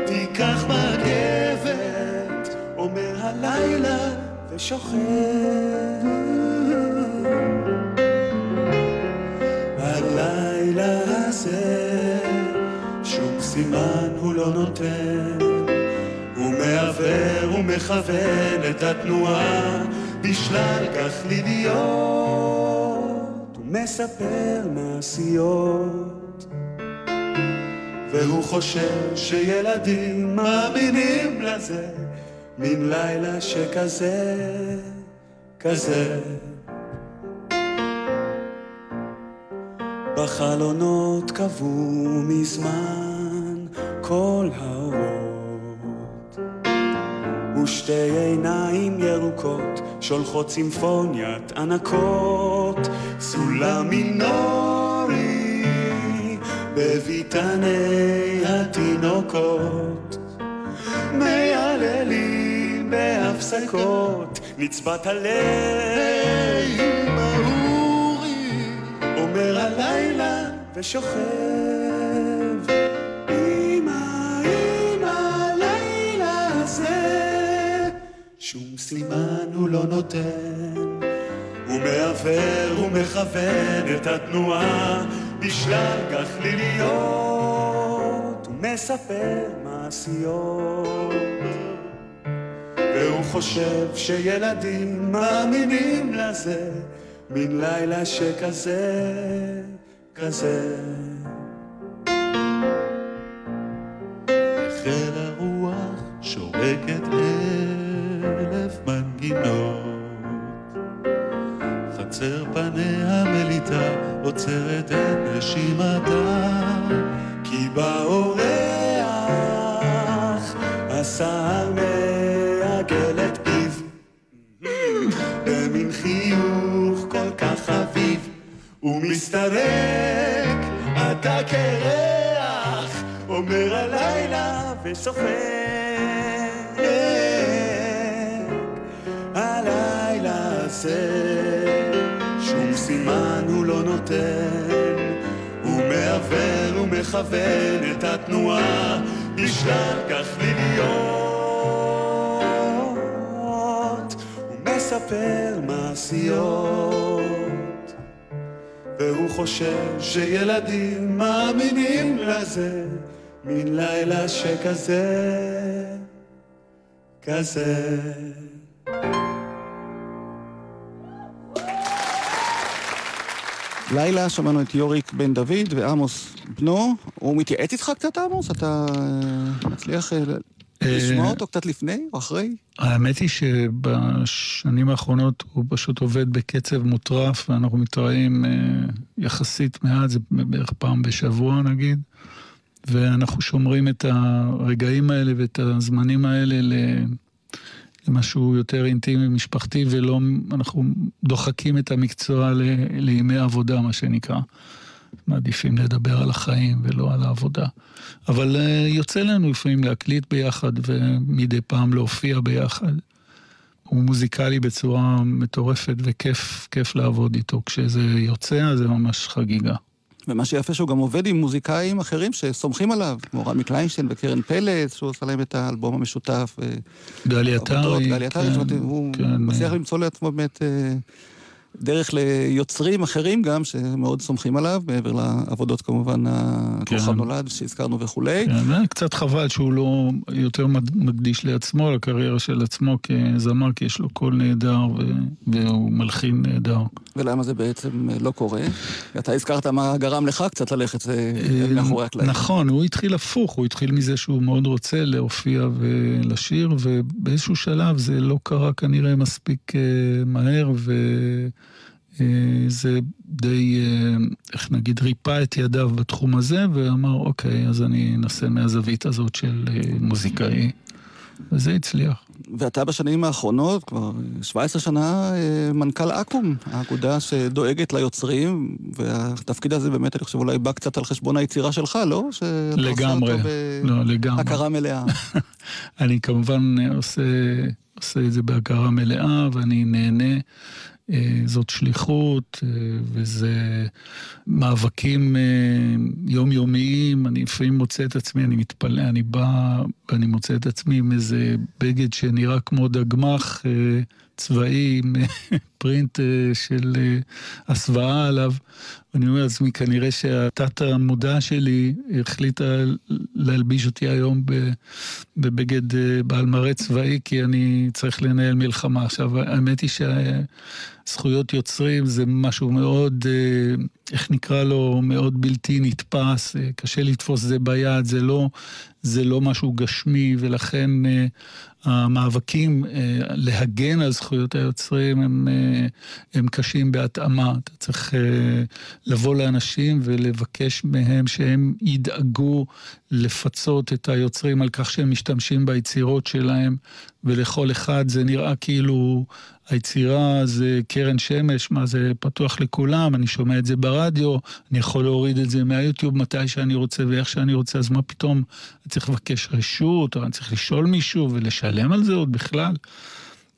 תיקח מגבת אומר הלילה ושוכב. הלילה הזה שום סימן הוא לא נותן. מעוור ומכוון את התנועה בשלל גחליליות הוא מספר מעשיות והוא חושב שילדים מאמינים לזה מין לילה שכזה, כזה. בחלונות קבעו מזמן כל האורות ושתי עיניים ירוקות שולחות סימפוניית ענקות סולם מינורי בביתני התינוקות מי הספקות, נצבט הלב. אומר הלילה ושוכב. שום סימן הוא לא נותן. הוא מעוור ומכוון את התנועה בשלל גחליליות. הוא מספר מעשיות. והוא חושב שילדים מאמינים לזה, מן לילה שכזה, כזה. החל הרוח שורקת אלף מנגינות. חצר פניה מליטה עוצרת את נשימתה, כי בא אורח, הסהר מעגל את פיו, במין חיוך כל כך חביב, הוא מסתרק, אתה קרח, אומר הלילה ושוחק. הזה, שום סימן הוא לא נותן, הוא מעוור ומכוון את התנועה בשלל גחליליות. הוא מספר מעשיות, והוא חושב שילדים מאמינים לזה, מן לילה שכזה, כזה. לילה שמענו את יוריק בן דוד ועמוס בנו. הוא מתייעץ איתך קצת, עמוס? אתה אה, מצליח אה, לשמוע אותו קצת לפני או אחרי? האמת היא שבשנים האחרונות הוא פשוט עובד בקצב מוטרף, ואנחנו מתראים אה, יחסית מעט, זה בערך פעם בשבוע נגיד, ואנחנו שומרים את הרגעים האלה ואת הזמנים האלה ל... למשהו יותר אינטימי, משפחתי, ולא, אנחנו דוחקים את המקצוע ל, לימי עבודה, מה שנקרא. מעדיפים לדבר על החיים ולא על העבודה. אבל uh, יוצא לנו לפעמים להקליט ביחד ומדי פעם להופיע ביחד. הוא מוזיקלי בצורה מטורפת וכיף כיף לעבוד איתו. כשזה יוצא, אז זה ממש חגיגה. ומה שיפה שהוא גם עובד עם מוזיקאים אחרים שסומכים עליו, כמו רמי קליינשטיין וקרן פלץ, שהוא עושה להם את האלבום המשותף. גלי עטרי. גלי עטרי, אומרת, הוא כן, מצליח למצוא לעצמו באמת אה, דרך ליוצרים אחרים גם, שמאוד סומכים עליו, מעבר לעבודות כמובן, הכוכב נולד שהזכרנו וכולי. כן, קצת חבל שהוא לא יותר מקדיש לעצמו, לקריירה של עצמו כזמר, כי יש לו קול נהדר ו- והוא מלחין נהדר. ולמה זה בעצם לא קורה? אתה הזכרת מה גרם לך קצת ללכת אה, אה, מאחורי הקלעים. נכון, הוא התחיל הפוך, הוא התחיל מזה שהוא מאוד רוצה להופיע ולשיר, ובאיזשהו שלב זה לא קרה כנראה מספיק אה, מהר, וזה די, אה, איך נגיד, ריפא את ידיו בתחום הזה, ואמר, אוקיי, אז אני אנסה מהזווית הזאת של אה, מוזיקאי, וזה הצליח. ואתה בשנים האחרונות, כבר 17 שנה, אה, מנכ"ל אקו"ם, האגודה שדואגת ליוצרים, והתפקיד הזה באמת, אני חושב, אולי בא קצת על חשבון היצירה שלך, לא? לגמרי, אותו לא, לגמרי. בהכרה מלאה. אני כמובן עושה, עושה את זה בהכרה מלאה, ואני נהנה. אה, זאת שליחות, אה, וזה מאבקים אה, יומיומיים. אני לפעמים מוצא את עצמי, אני מתפלא, אני בא ואני מוצא את עצמי עם איזה בגד שנראה כמו דגמח צבאי עם פרינט של הסוואה עליו. ואני אומר לעצמי, כנראה שהתת המודע שלי החליטה להלביש אותי היום בבגד בעל מראה צבאי, כי אני צריך לנהל מלחמה. עכשיו, האמת היא שזכויות יוצרים זה משהו מאוד, איך נקרא לו, מאוד בלתי נתפס, קשה לתפוס זה ביד, זה לא, זה לא משהו גשמי, ולכן המאבקים להגן על זכויות היוצרים הם, הם קשים בהתאמה. אתה צריך לבוא לאנשים ולבקש מהם שהם ידאגו לפצות את היוצרים על כך שהם משתמשים ביצירות שלהם, ולכל אחד זה נראה כאילו היצירה זה קרן שמש, מה זה פתוח לכולם, אני שומע את זה ברדיו, אני יכול להוריד את זה מהיוטיוב מתי שאני רוצה ואיך שאני רוצה, אז מה פתאום אני צריך לבקש רשות, או אני צריך לשאול מישהו ולשלם על זה עוד בכלל?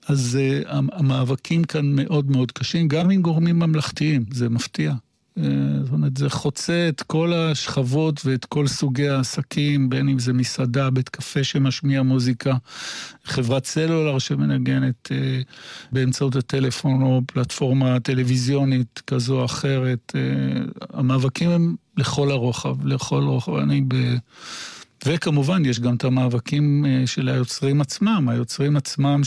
אז uh, המאבקים כאן מאוד מאוד קשים, גם עם גורמים ממלכתיים, זה מפתיע. Uh, זאת אומרת, זה חוצה את כל השכבות ואת כל סוגי העסקים, בין אם זה מסעדה, בית קפה שמשמיע מוזיקה, חברת סלולר שמנגנת uh, באמצעות הטלפון או פלטפורמה טלוויזיונית כזו או אחרת. Uh, המאבקים הם לכל הרוחב, לכל רוחב. אני ב... וכמובן, יש גם את המאבקים אה, של היוצרים עצמם, היוצרים עצמם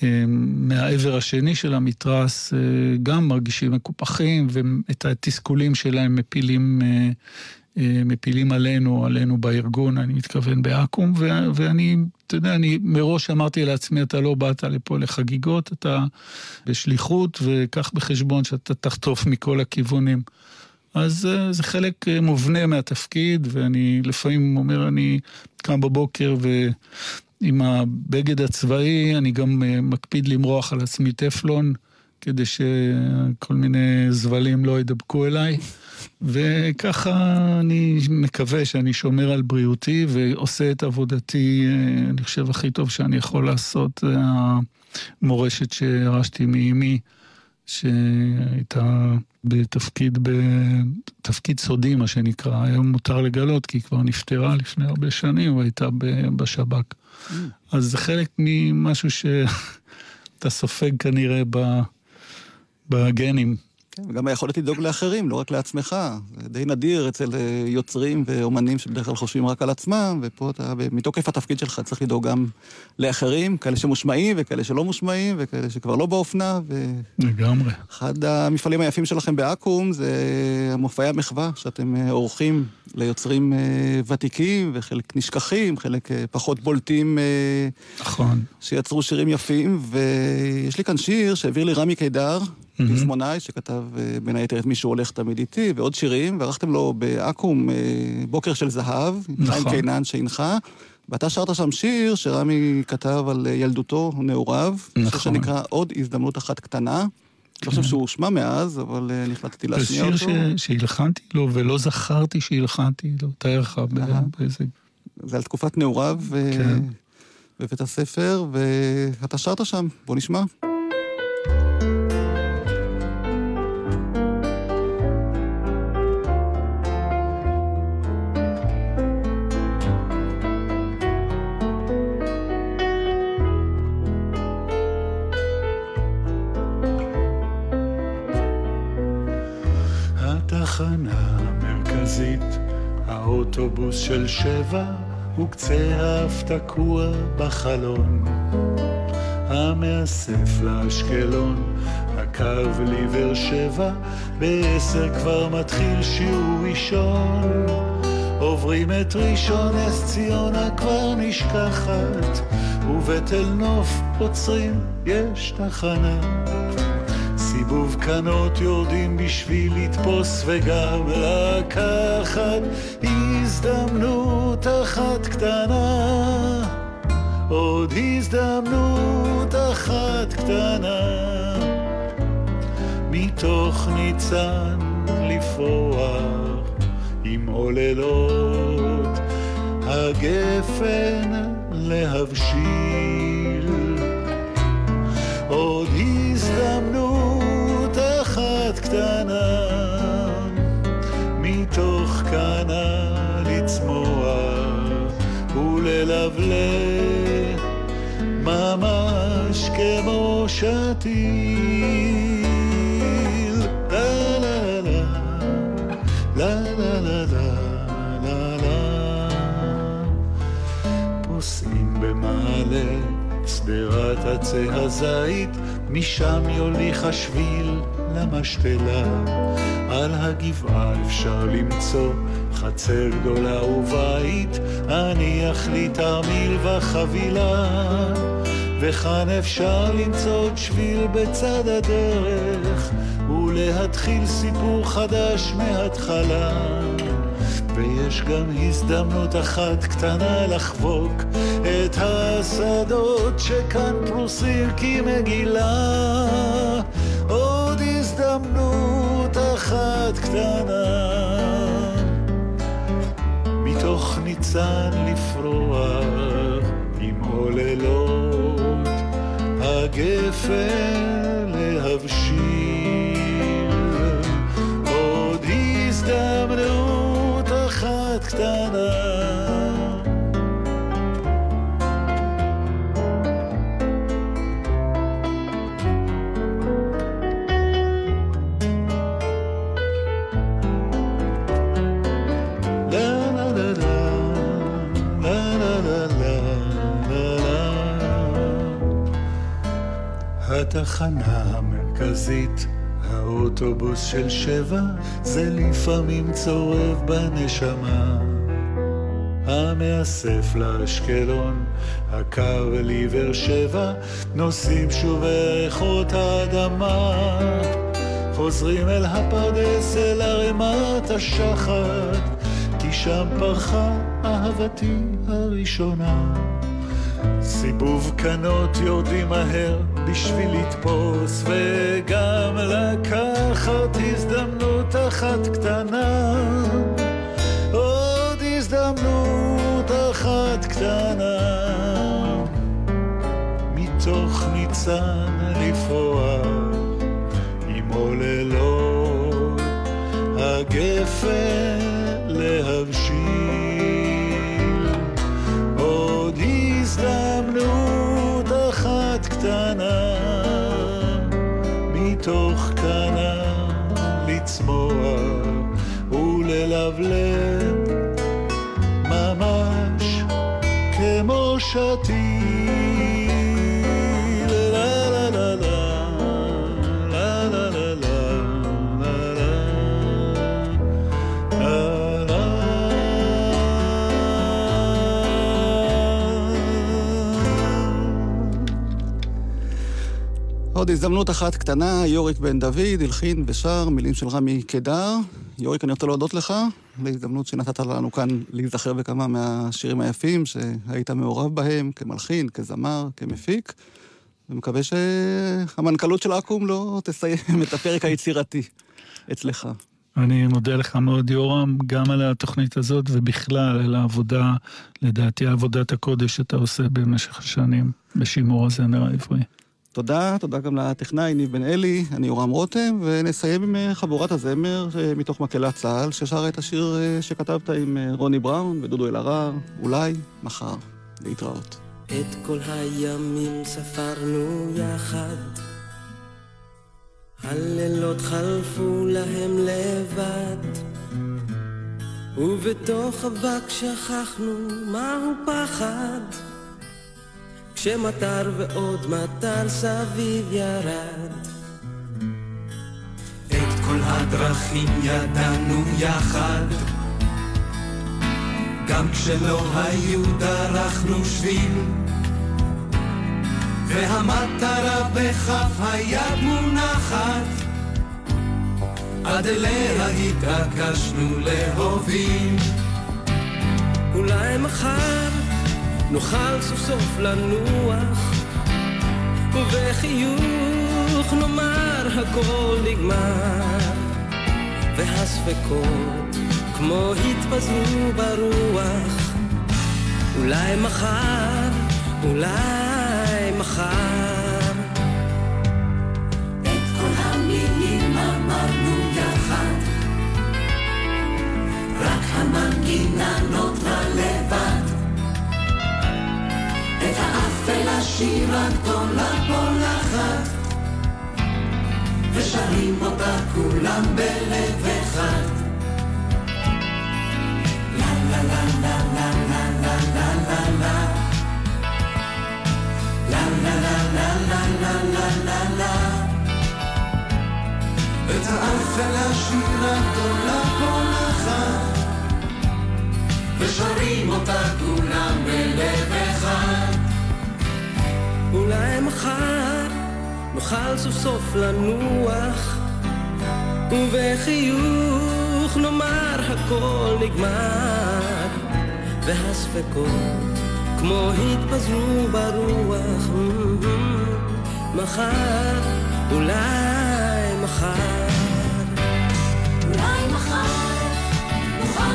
שמהעבר השני של המתרס אה, גם מרגישים מקופחים, ואת התסכולים שלהם מפילים, אה, מפילים עלינו, עלינו בארגון, אני מתכוון באקו"ם, ואני, אתה יודע, אני מראש אמרתי לעצמי, אתה לא באת לפה לחגיגות, אתה בשליחות, וקח בחשבון שאתה תחטוף מכל הכיוונים. אז אה, זה חלק אה, מובנה מהתפקיד, ואני לפעמים אומר, אני קם בבוקר ועם הבגד הצבאי, אני גם אה, מקפיד למרוח על עצמי טפלון, כדי שכל מיני זבלים לא ידבקו אליי. וככה אני מקווה שאני שומר על בריאותי ועושה את עבודתי, אני חושב, הכי טוב שאני יכול לעשות, המורשת שירשתי מאימי. שהייתה בתפקיד, בתפקיד סודי, מה שנקרא. היום מותר לגלות, כי היא כבר נפטרה לפני הרבה שנים, והייתה בשב"כ. Mm. אז זה חלק ממשהו שאתה סופג כנראה בגנים. כן, וגם היכולת לדאוג לאחרים, לא רק לעצמך. זה די נדיר אצל אה, יוצרים ואומנים שבדרך כלל חושבים רק על עצמם, ופה אתה, מתוקף התפקיד שלך, צריך לדאוג גם לאחרים, כאלה שמושמעים וכאלה שלא מושמעים, וכאלה שכבר לא באופנה. ו... לגמרי. אחד המפעלים היפים שלכם באקו"ם זה המופעי המחווה, שאתם אה, עורכים ליוצרים אה, ותיקים, וחלק נשכחים, חלק פחות בולטים. נכון. שיצרו שירים יפים, ויש לי כאן שיר שהעביר לי רמי קידר. פזמונאי, שכתב אה, בין היתר את מי שהוא הולך תמיד איתי, ועוד שירים, וערכתם לו באקו"ם אה, בוקר של זהב, עם חיים נכון. קינן שהנחה. ואתה שרת שם שיר שרמי כתב על אה, ילדותו ונעוריו. נכון. שיר שנקרא עוד הזדמנות אחת קטנה. לא חושב שהוא הושמע מאז, אבל החלטתי זה להשמיע אותו. שיר ש- שהלחנתי לו, ולא זכרתי שהלחנתי לו, תאר לך. באיזה... זה על תקופת נעוריו כן. בבית הספר, ואתה שרת שם, בוא נשמע. האוטובוס של שבע, וקצה האף תקוע בחלון. המאסף לאשקלון, הקו לבאר שבע, בעשר כבר מתחיל שיעור ראשון. עוברים את ראשון נס ציונה כבר נשכחת, ובתל נוף עוצרים, יש תחנה. סיבוב קנות יורדים בשביל לתפוס וגם לקחת הזדמנות אחת קטנה. עוד הזדמנות אחת קטנה. מתוך ניצן לפרוח עם עוללות הגפן להבשיל וללבלב ממש כמו שתיל. לה לה לה לה לה לה לה לה לה. פוסעים במעלה שדרת עצי הזית, משם יוליך השביל למשתלה. על הגבעה אפשר למצוא חצר גדולה ובית, הניח לי תרמיל וחבילה. וכאן אפשר למצוא עוד שביל בצד הדרך, ולהתחיל סיפור חדש מההתחלה. ויש גם הזדמנות אחת קטנה לחבוק את השדות שכאן פרוסים כמגילה. עוד הזדמנות אחת קטנה מתוך ניצן לפרוח עם עוללות הגפן להבשיל. עוד הזדמנות אחת קטנה. התחנה המרכזית, האוטובוס של שבע, זה לפעמים צורב בנשמה. המאסף לאשקלון, הקו לבאר שבע, נוסעים שוב בריחות האדמה. חוזרים אל הפרדס, אל ערימת השחת, כי שם פרחה אהבתי הראשונה. סיבוב קנות יורדים מהר בשביל לתפוס וגם לקחת הזדמנות אחת קטנה. עוד הזדמנות אחת קטנה. מתוך ניצן לפרוח עם עוללות הגפן לב, ממש כמו שתי. עוד הזדמנות אחת קטנה, יוריק בן דוד הלחין ושר מילים של רמי קדר. יוריק, אני רוצה להודות לך להזדמנות שנתת לנו כאן להיזכר בכמה מהשירים היפים שהיית מעורב בהם, כמלחין, כזמר, כמפיק, ומקווה שהמנכ"לות של אקו"ם לא תסיים את הפרק היצירתי אצלך. אני מודה לך מאוד, יורם, גם על התוכנית הזאת ובכלל על העבודה, לדעתי עבודת הקודש שאתה עושה במשך השנים בשימור הזמר העברי. תודה, תודה גם לטכנאי ניב בן אלי, אני יורם רותם, ונסיים עם אה, חבורת הזמר אה, מתוך מקהלת צה"ל, ששרה את השיר אה, שכתבת עם רוני בראון ודודו אלהרר, אולי מחר. להתראות. את כל הימים ספרנו יחד, הלילות חלפו להם לבד, ובתוך אבק שכחנו מהו פחד, כשמטר ועוד מטר סביב ירד. את כל הדרכים ידענו יחד. גם כשלא היו דרכנו שביל. והמטרה בכף היד מונחת עד אליה התעקשנו להוביל. אולי מחר נוכל סוף סוף לנוח ובחיוך נאמר הכל נגמר והספקות כמו התפזרו ברוח. אולי מחר, אולי מחר. את כל נותרה לבד שירה גדולה פולחת ושרים אותה כולם בלב אחד לה שירה גדולה פולחת ושרים אותה כולם בלב אחד אולי מחר נוכל סוף סוף לנוח. ובחיוך נאמר הכל נגמר והספקות כמו התפזרו ברוח. מחר, אולי מחר.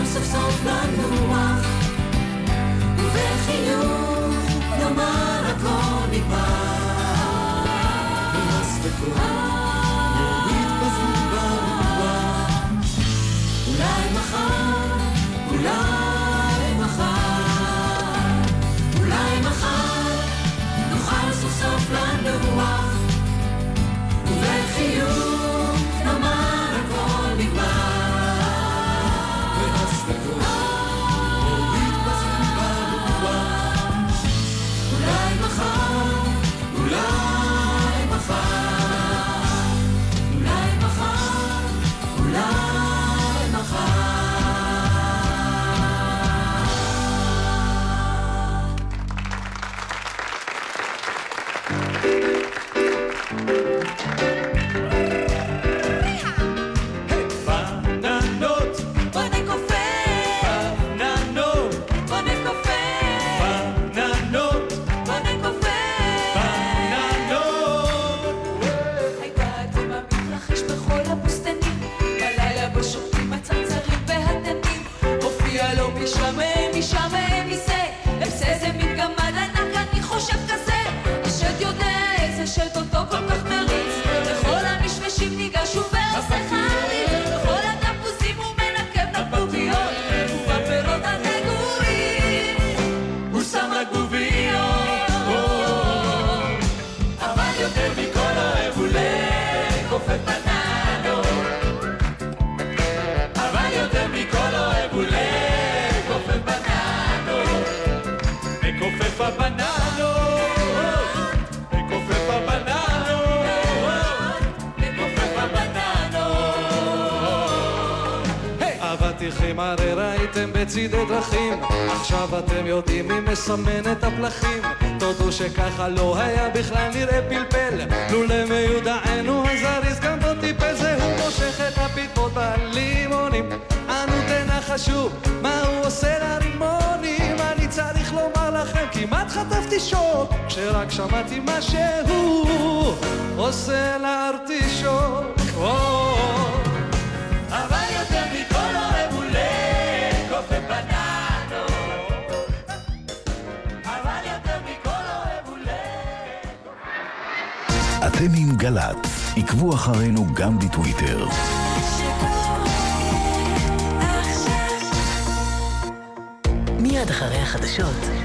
סוף סוף לנוח. ובחיוך נאמר ακόμη πάει Είμαστε שככה לא היה בכלל נראה פלפל, לולא מיודענו הזריז גם בו טיפל זה הוא מושך את הפטפוט בלימונים. אנו תנחשו מה הוא עושה לרימונים, אני צריך לומר לכם כמעט חטפתי שוק, כשרק שמעתי מה שהוא עושה לארטישוק. אתם עם גל"צ, עקבו אחרינו גם בטוויטר. מיד אחרי החדשות